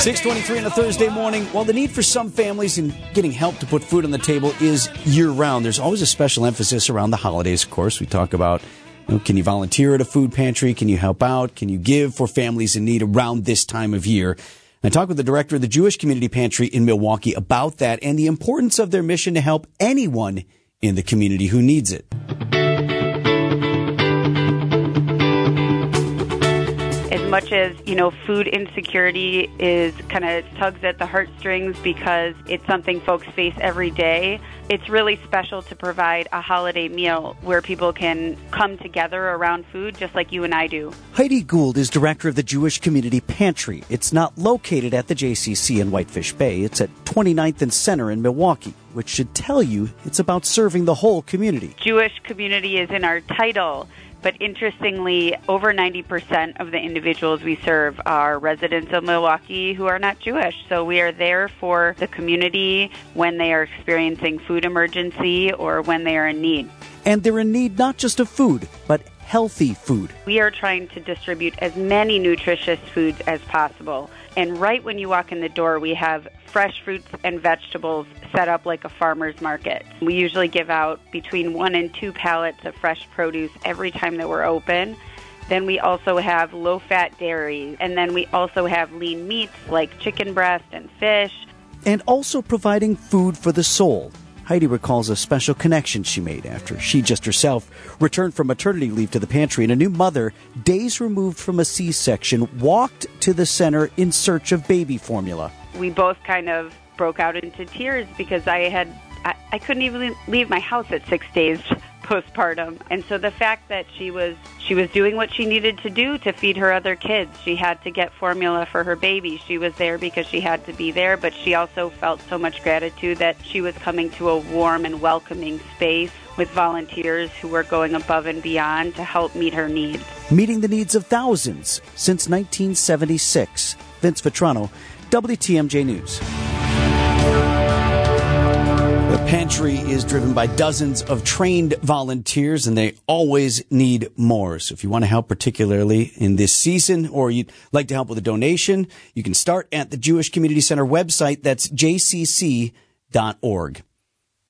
623 on a Thursday morning. While the need for some families in getting help to put food on the table is year round, there's always a special emphasis around the holidays, of course. We talk about you know, can you volunteer at a food pantry? Can you help out? Can you give for families in need around this time of year? I talked with the director of the Jewish Community Pantry in Milwaukee about that and the importance of their mission to help anyone in the community who needs it. Much as, you know, food insecurity is kind of tugs at the heartstrings because it's something folks face every day, it's really special to provide a holiday meal where people can come together around food just like you and I do. Heidi Gould is director of the Jewish Community Pantry. It's not located at the JCC in Whitefish Bay. It's at 29th and Center in Milwaukee, which should tell you it's about serving the whole community. Jewish community is in our title. But interestingly, over 90% of the individuals we serve are residents of Milwaukee who are not Jewish. So we are there for the community when they are experiencing food emergency or when they are in need. And they're in need not just of food, but healthy food. We are trying to distribute as many nutritious foods as possible. And right when you walk in the door, we have fresh fruits and vegetables set up like a farmer's market. We usually give out between one and two pallets of fresh produce every time that we're open. Then we also have low fat dairy, and then we also have lean meats like chicken breast and fish. And also providing food for the soul. Heidi recalls a special connection she made after she just herself returned from maternity leave to the pantry, and a new mother, days removed from a C section, walked to the center in search of baby formula. We both kind of broke out into tears because I had I, I couldn't even leave my house at six days postpartum. And so the fact that she was she was doing what she needed to do to feed her other kids. She had to get formula for her baby. She was there because she had to be there, but she also felt so much gratitude that she was coming to a warm and welcoming space with volunteers who were going above and beyond to help meet her needs. Meeting the needs of thousands since 1976. Vince Vitrano, WTMJ News. Pantry is driven by dozens of trained volunteers and they always need more. So if you want to help particularly in this season or you'd like to help with a donation, you can start at the Jewish Community Center website. That's jcc.org.